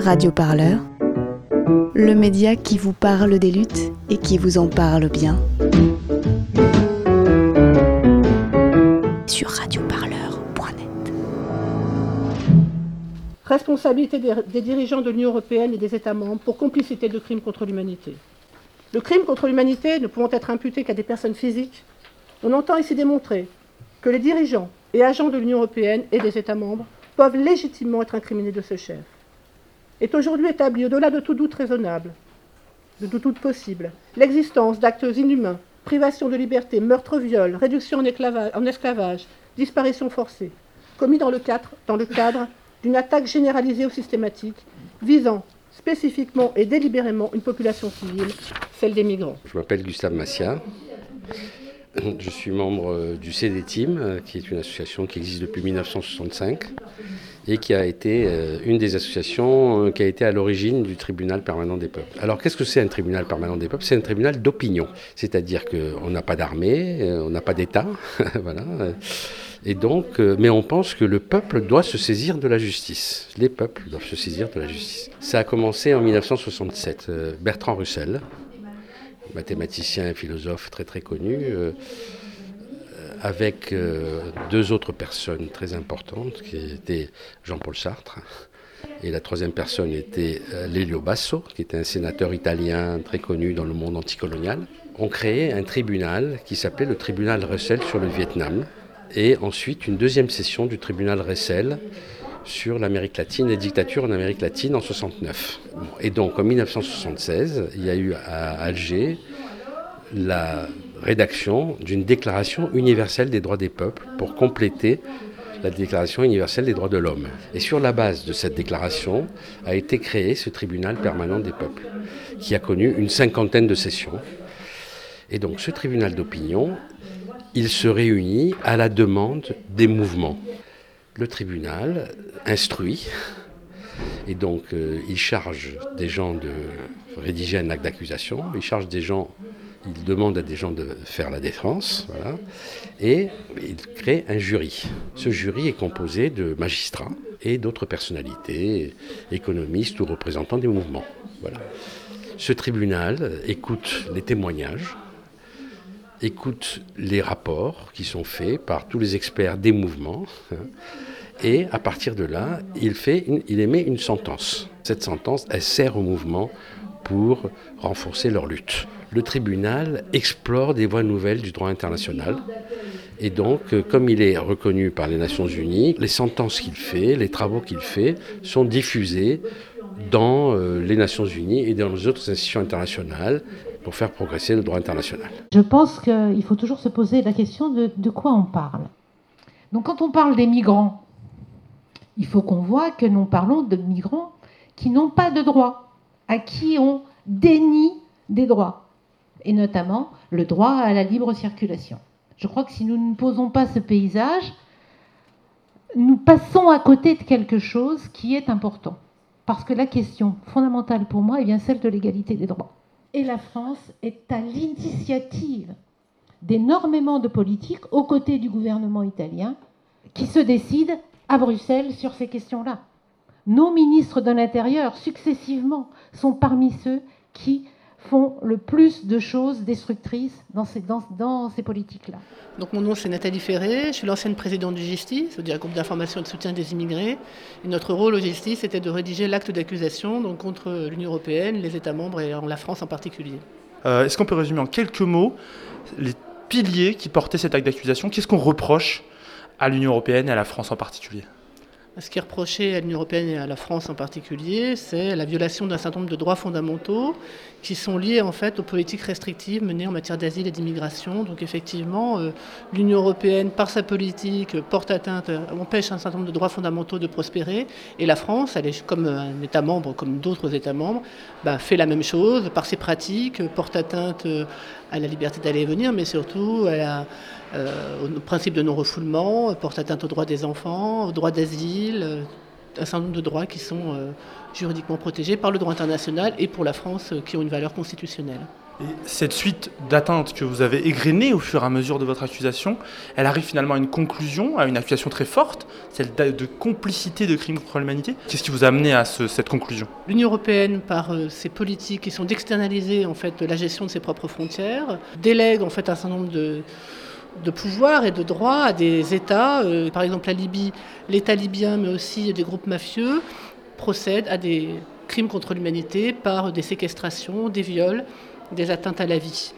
Radio Parleur, le média qui vous parle des luttes et qui vous en parle bien. Sur radioparleur.net. Responsabilité des, dirigeants de l'Union européenne et des États membres pour complicité de crimes contre l'humanité. Le crime contre l'humanité ne pouvant être imputé qu'à des personnes physiques, on entend ici démontrer que les dirigeants et agents de l'Union européenne et des États membres peuvent légitimement être incriminés de ce chef. Est aujourd'hui établi, au-delà de tout doute raisonnable, de tout doute possible, l'existence d'actes inhumains, privation de liberté, meurtre, viol, réduction en en esclavage disparition forcée, commis dans le cadre, dans le cadre d'une attaque généralisée ou systématique visant spécifiquement et délibérément une population civile, celle des migrants. Je m'appelle Gustave Massia. Je suis membre du CDTIM, qui est une association qui existe depuis 1965 et qui a été une des associations qui a été à l'origine du tribunal permanent des peuples. Alors qu'est-ce que c'est un tribunal permanent des peuples? C'est un tribunal d'opinion, c'est-à-dire qu'on n'a pas d'armée, on n'a pas d'État, voilà. Et donc, mais on pense que le peuple doit se saisir de la justice. Les peuples doivent se saisir de la justice. Ça a commencé en 1967. Bertrand Russell, mathématicien et philosophe très très connu, euh, avec euh, deux autres personnes très importantes, qui étaient Jean-Paul Sartre, et la troisième personne était euh, Lelio Basso, qui était un sénateur italien très connu dans le monde anticolonial. On créé un tribunal qui s'appelait le tribunal Russell sur le Vietnam, et ensuite une deuxième session du tribunal Russell sur l'Amérique latine, les dictatures en Amérique latine en 69. Et donc en 1976, il y a eu à Alger la rédaction d'une déclaration universelle des droits des peuples pour compléter la déclaration universelle des droits de l'homme. Et sur la base de cette déclaration a été créé ce tribunal permanent des peuples, qui a connu une cinquantaine de sessions. Et donc ce tribunal d'opinion, il se réunit à la demande des mouvements le tribunal instruit et donc euh, il charge des gens de rédiger un acte d'accusation, il charge des gens, il demande à des gens de faire la défense, et il crée un jury. Ce jury est composé de magistrats et d'autres personnalités, économistes ou représentants des mouvements. Voilà. Ce tribunal écoute les témoignages, écoute les rapports qui sont faits par tous les experts des mouvements. Et à partir de là, il, il émet une sentence. Cette sentence, elle sert au mouvement pour renforcer leur lutte. Le tribunal explore des voies nouvelles du droit international. Et donc, comme il est reconnu par les Nations Unies, les sentences qu'il fait, les travaux qu'il fait, sont diffusés dans les Nations Unies et dans les autres institutions internationales pour faire progresser le droit international. Je pense qu'il faut toujours se poser la question de, de quoi on parle. Donc quand on parle des migrants, il faut qu'on voit que nous parlons de migrants qui n'ont pas de droits, à qui on dénie des droits, et notamment le droit à la libre circulation. Je crois que si nous ne posons pas ce paysage, nous passons à côté de quelque chose qui est important. Parce que la question fondamentale pour moi est bien celle de l'égalité des droits. Et la France est à l'initiative d'énormément de politiques aux côtés du gouvernement italien qui se décident à Bruxelles sur ces questions-là. Nos ministres de l'Intérieur, successivement, sont parmi ceux qui font le plus de choses destructrices dans ces, dans, dans ces politiques-là. Donc mon nom c'est Nathalie Ferré, je suis l'ancienne présidente du Justice, c'est-à-dire groupe d'information et de soutien des immigrés. Et notre rôle au Justice était de rédiger l'acte d'accusation donc contre l'Union européenne, les États membres et la France en particulier. Euh, Est-ce qu'on peut résumer en quelques mots les piliers qui portaient cet acte d'accusation? Qu'est-ce qu'on reproche à l'Union européenne et à la France en particulier? Ce qui est reproché à l'Union européenne et à la France en particulier, c'est la violation d'un certain nombre de droits fondamentaux qui sont liés en fait aux politiques restrictives menées en matière d'asile et d'immigration. Donc effectivement, euh, l'Union européenne, par sa politique, porte atteinte, empêche un certain nombre de droits fondamentaux de prospérer. Et la France, elle est comme un État membre, comme d'autres États membres, bah, fait la même chose par ses pratiques, porte atteinte à la liberté d'aller et venir, mais surtout à la, euh, au principe de non-refoulement, porte atteinte aux droits des enfants, aux droits d'asile, euh, un certain nombre de droits qui sont euh, juridiquement protégés par le droit international et pour la France qui ont une valeur constitutionnelle. Et cette suite d'atteintes que vous avez égrenées au fur et à mesure de votre accusation, elle arrive finalement à une conclusion, à une accusation très forte, celle de complicité de crimes contre l'humanité. Qu'est-ce qui vous a amené à cette conclusion? L'Union européenne, par euh, ses politiques qui sont d'externaliser en fait la gestion de ses propres frontières, délègue en fait un certain nombre de de pouvoir et de droits à des États, euh, par exemple la Libye, l'État libyen, mais aussi des groupes mafieux, procèdent à des crimes contre l'humanité par des séquestrations, des viols, des atteintes à la vie.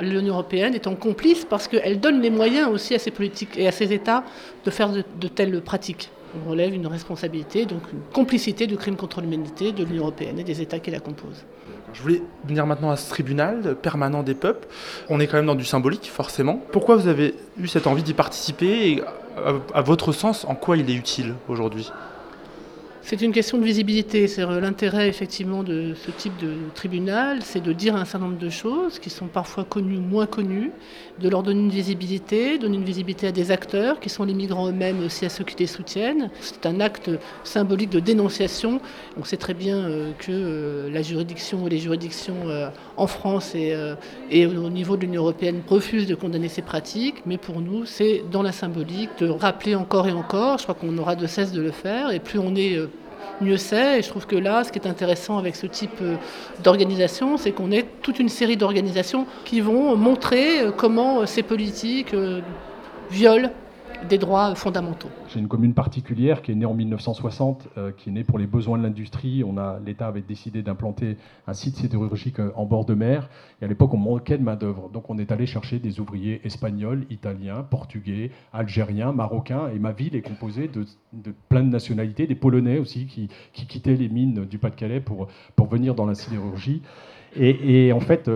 L'Union européenne étant complice parce qu'elle donne les moyens aussi à ses politiques et à ses États de faire de, telles pratiques. On relève une responsabilité, donc une complicité de crimes contre l'humanité de l'Union européenne et des États qui la composent. Je voulais venir maintenant à ce tribunal permanent des peuples. On est quand même dans du symbolique, forcément. Pourquoi vous avez eu cette envie d'y participer et à votre sens, en quoi il est utile aujourd'hui? C'est une question de visibilité. L'intérêt effectivement de ce type de tribunal, c'est de dire un certain nombre de choses qui sont parfois connues ou moins connues, de leur donner une visibilité, donner une visibilité à des acteurs qui sont les migrants eux-mêmes, aussi à ceux qui les soutiennent. C'est un acte symbolique de dénonciation. On sait très bien euh, que euh, la juridiction et les juridictions euh, en France et, et au niveau de l'Union européenne refusent de condamner ces pratiques, mais pour nous, c'est dans la symbolique de rappeler encore et encore. Je crois qu'on aura de cesse de le faire, et plus on est mieux c'est. Et je trouve que là, ce qui est intéressant avec ce type euh, d'organisation, c'est qu'on est toute une série d'organisations qui vont montrer euh, comment euh, ces politiques violent des droits fondamentaux. J'ai une commune particulière qui est née en 1960, euh, qui est née pour les besoins de l'industrie. L'État avait décidé d'implanter un site sidérurgique euh, en bord de mer. Et à l'époque, on manquait de main d'œuvre, donc on est allé chercher des ouvriers espagnols, italiens, portugais, algériens, marocains. Et ma ville est composée de, plein de nationalités, des Polonais aussi qui, quittaient les mines du Pas-de-Calais pour pour venir dans la sidérurgie. Et, en fait,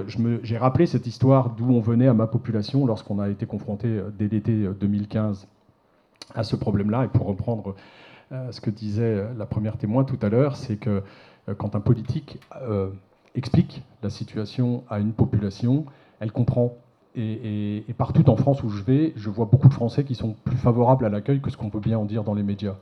j'ai rappelé cette histoire d'où on venait à ma population lorsqu'on a été confronté euh, dès l'été 2015 à ce problème-là. Et pour reprendre euh, ce que disait euh, la première témoin tout à l'heure, c'est que euh, quand un politique explique la situation à une population, elle comprend. Et, partout en France où je vais, je vois beaucoup de Français qui sont plus favorables à l'accueil que ce qu'on peut bien en dire dans les médias.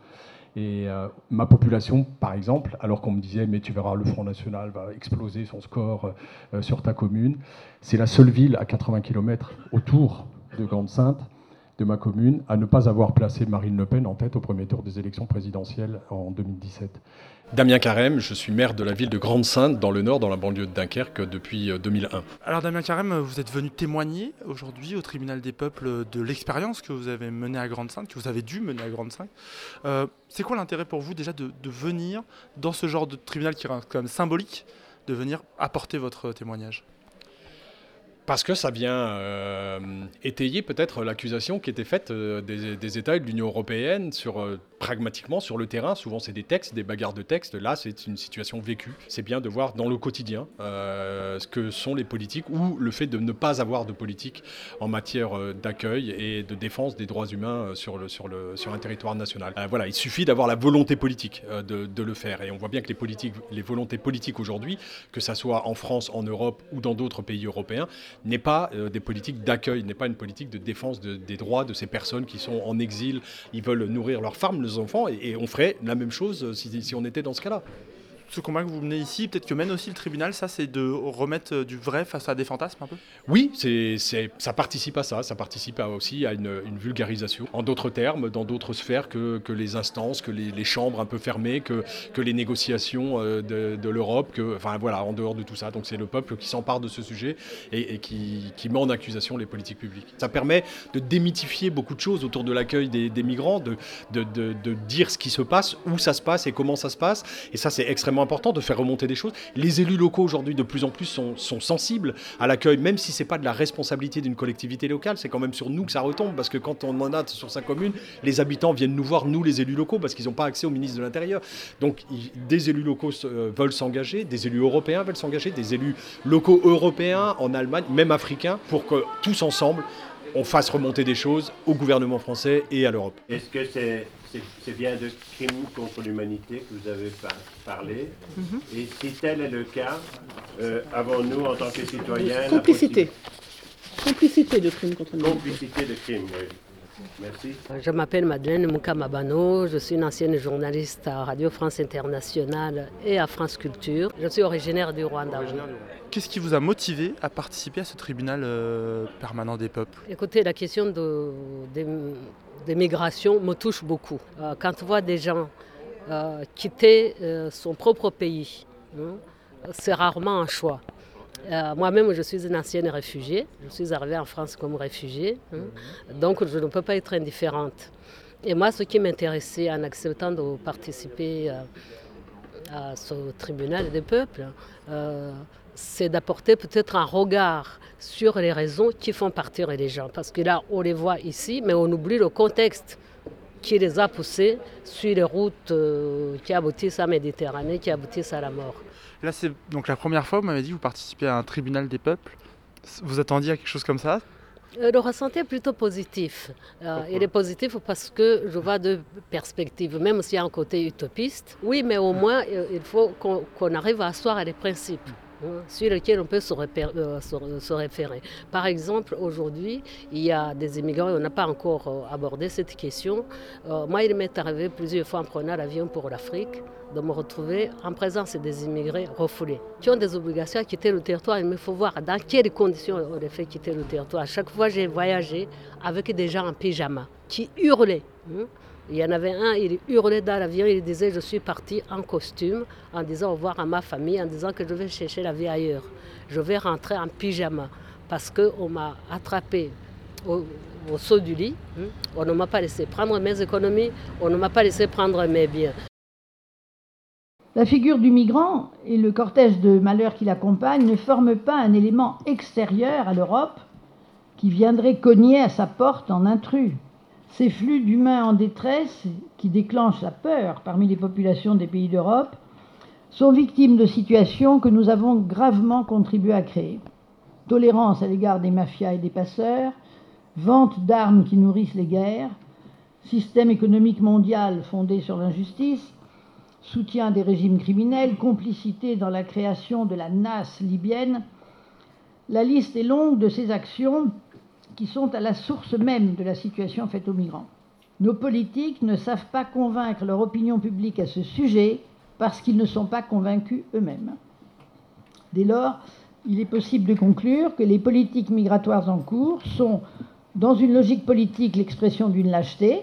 Et ma population, par exemple, alors qu'on me disait, mais tu verras, le Front National va exploser son score sur ta commune, c'est la seule ville à 80 km autour de Grande-Sainte de ma commune à ne pas avoir placé Marine Le Pen en tête au premier tour des élections présidentielles en 2017. Damien Carême, je suis maire de la ville de Grande-Sainte, dans le nord, dans la banlieue de Dunkerque, depuis 2001. Euh, Alors Damien Carême, vous êtes venu témoigner aujourd'hui au tribunal des peuples de l'expérience que vous avez menée à Grande-Sainte, que vous avez dû mener à Grande-Sainte. Euh, c'est quoi l'intérêt pour vous déjà de, de, venir dans ce genre de tribunal qui est quand même symbolique, de venir apporter votre témoignage? Parce que ça vient euh, étayer peut-être l'accusation qui était faite euh, des, États et de l'Union européenne sur euh, pragmatiquement sur le terrain. Souvent, c'est des textes, des bagarres de textes. Là, c'est une situation vécue. C'est bien de voir dans le quotidien ce que sont les politiques ou le fait de ne pas avoir de politique en matière d'accueil et de défense des droits humains sur, le, sur, le, sur un territoire national. voilà, il suffit d'avoir la volonté politique de, de, le faire. Et on voit bien que les, politiques, les volontés politiques aujourd'hui, que ça soit en France, en Europe ou dans d'autres pays européens, n'est pas euh, des politiques d'accueil, n'est pas une politique de défense des droits de ces personnes qui sont en exil, ils veulent nourrir leurs femmes, leurs enfants, et, on ferait la même chose euh, si on était dans ce cas-là ce combat que vous menez ici, peut-être que mène aussi le tribunal, ça, c'est de remettre euh, du vrai face à des fantasmes un peu? Oui, c'est, ça participe à ça. Ça participe aussi à une, vulgarisation. En d'autres termes, dans d'autres sphères que, que les instances, que les, chambres un peu fermées, que, que les négociations euh, de, l'Europe, enfin voilà, en dehors de tout ça. Donc c'est le peuple qui s'empare de ce sujet et, qui, qui, met en accusation les politiques publiques. Ça permet de démythifier beaucoup de choses autour de l'accueil des, migrants, de, de, de dire ce qui se passe, où ça se passe et comment ça se passe. Et ça, c'est extrêmement important de faire remonter des choses. Les élus locaux aujourd'hui de plus en plus sont, sensibles à l'accueil, même si c'est pas de la responsabilité d'une collectivité locale, c'est quand même sur nous que ça retombe, parce que quand on en a sur sa commune, les habitants viennent nous voir, nous les élus locaux, parce qu'ils n'ont pas accès au ministre de l'Intérieur. Donc des élus locaux euh, veulent s'engager, des élus européens veulent s'engager, des élus locaux européens en Allemagne, même africains, pour que tous ensemble, on fasse remonter des choses au gouvernement français et à l'Europe. Est-ce que c'est c'est bien de crimes contre l'humanité que vous avez parlé. Mhm. Et si tel est le cas, euh, avons-nous, en tant que citoyens... Complicité. Complicité de crimes contre l'humanité. Complicité de crimes, oui. Merci. Je m'appelle Madeleine Moukamabano, je suis une ancienne journaliste à Radio France Internationale et à France Culture. Je suis originaire du Rwanda. Qu'est-ce qui vous a motivé à participer à ce tribunal euh, permanent des peuples? Écoutez, la question de, des, des migrations me touche beaucoup. Euh, quand on voit des gens euh, quitter son propre pays, hein, c'est rarement un choix. Euh, Moi-même, je suis une ancienne réfugiée. Je suis arrivée en France comme réfugiée. hein. Donc, je ne peux pas être indifférente. Et moi, ce qui m'intéressait en acceptant de participer euh, à ce tribunal des peuples, euh, c'est d'apporter peut-être un regard sur les raisons qui font partir les gens. Parce que là, on les voit ici, mais on oublie le contexte qui les a poussés sur les routes qui aboutissent à la Méditerranée, qui aboutissent à la mort. Là, c'est donc la première fois, vous m'avez dit, que vous participez à un tribunal des peuples. Vous attendiez à quelque chose comme ça? Euh, Le ressenti est plutôt positif. Euh, il est positif parce que je vois deux perspectives, même s'il y a un côté utopiste. Oui, mais au moins, euh, il faut qu'on arrive à asseoir les principes hein, sur lesquels on peut se, repér- euh, se- se référer. Par exemple, aujourd'hui, il y a des immigrants, et on n'a pas encore abordé cette question. Euh, moi, il m'est arrivé plusieurs fois en prenant l'avion pour l'Afrique de me retrouver en présence des immigrés refoulés, qui ont des obligations à quitter le territoire. Il me faut voir dans quelles conditions on les fait quitter le territoire. À chaque fois, j'ai voyagé avec des gens en pyjama qui hurlaient. hein. Il y en avait un, il hurlait dans l'avion, il disait Je suis parti en costume, en disant au revoir à ma famille, en disant que je vais chercher la vie ailleurs. Je vais rentrer en pyjama parce qu'on m'a attrapé au, au saut du lit. hein. On ne m'a pas laissé prendre mes économies, on ne m'a pas laissé prendre mes biens. La figure du migrant et le cortège de malheurs qui l'accompagne ne forment pas un élément extérieur à l'Europe qui viendrait cogner à sa porte en intrus. Ces flux d'humains en détresse qui déclenchent la peur parmi les populations des pays d'Europe sont victimes de situations que nous avons gravement contribué à créer. Tolérance à l'égard des mafias et des passeurs, vente d'armes qui nourrissent les guerres, système économique mondial fondé sur l'injustice, soutien des régimes criminels, complicité dans la création de la NAS libyenne. La liste est longue de ces actions qui sont à la source même de la situation faite aux migrants. Nos politiques ne savent pas convaincre leur opinion publique à ce sujet parce qu'ils ne sont pas convaincus eux-mêmes. Dès lors, il est possible de conclure que les politiques migratoires en cours sont, dans une logique politique, l'expression d'une lâcheté,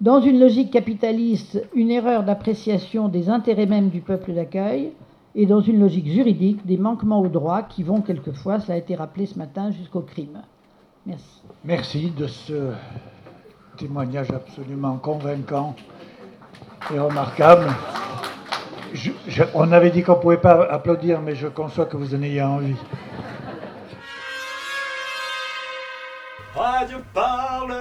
dans une logique capitaliste, une erreur d'appréciation des intérêts mêmes du peuple d'accueil, et dans une logique juridique, des manquements aux droits qui vont quelquefois, cela a été rappelé ce matin, jusqu'au crime. Merci. Merci de ce témoignage absolument convaincant et remarquable. Je- je- on avait dit qu'on ne pouvait pas applaudir, mais je conçois que vous en ayez envie. Radio parle.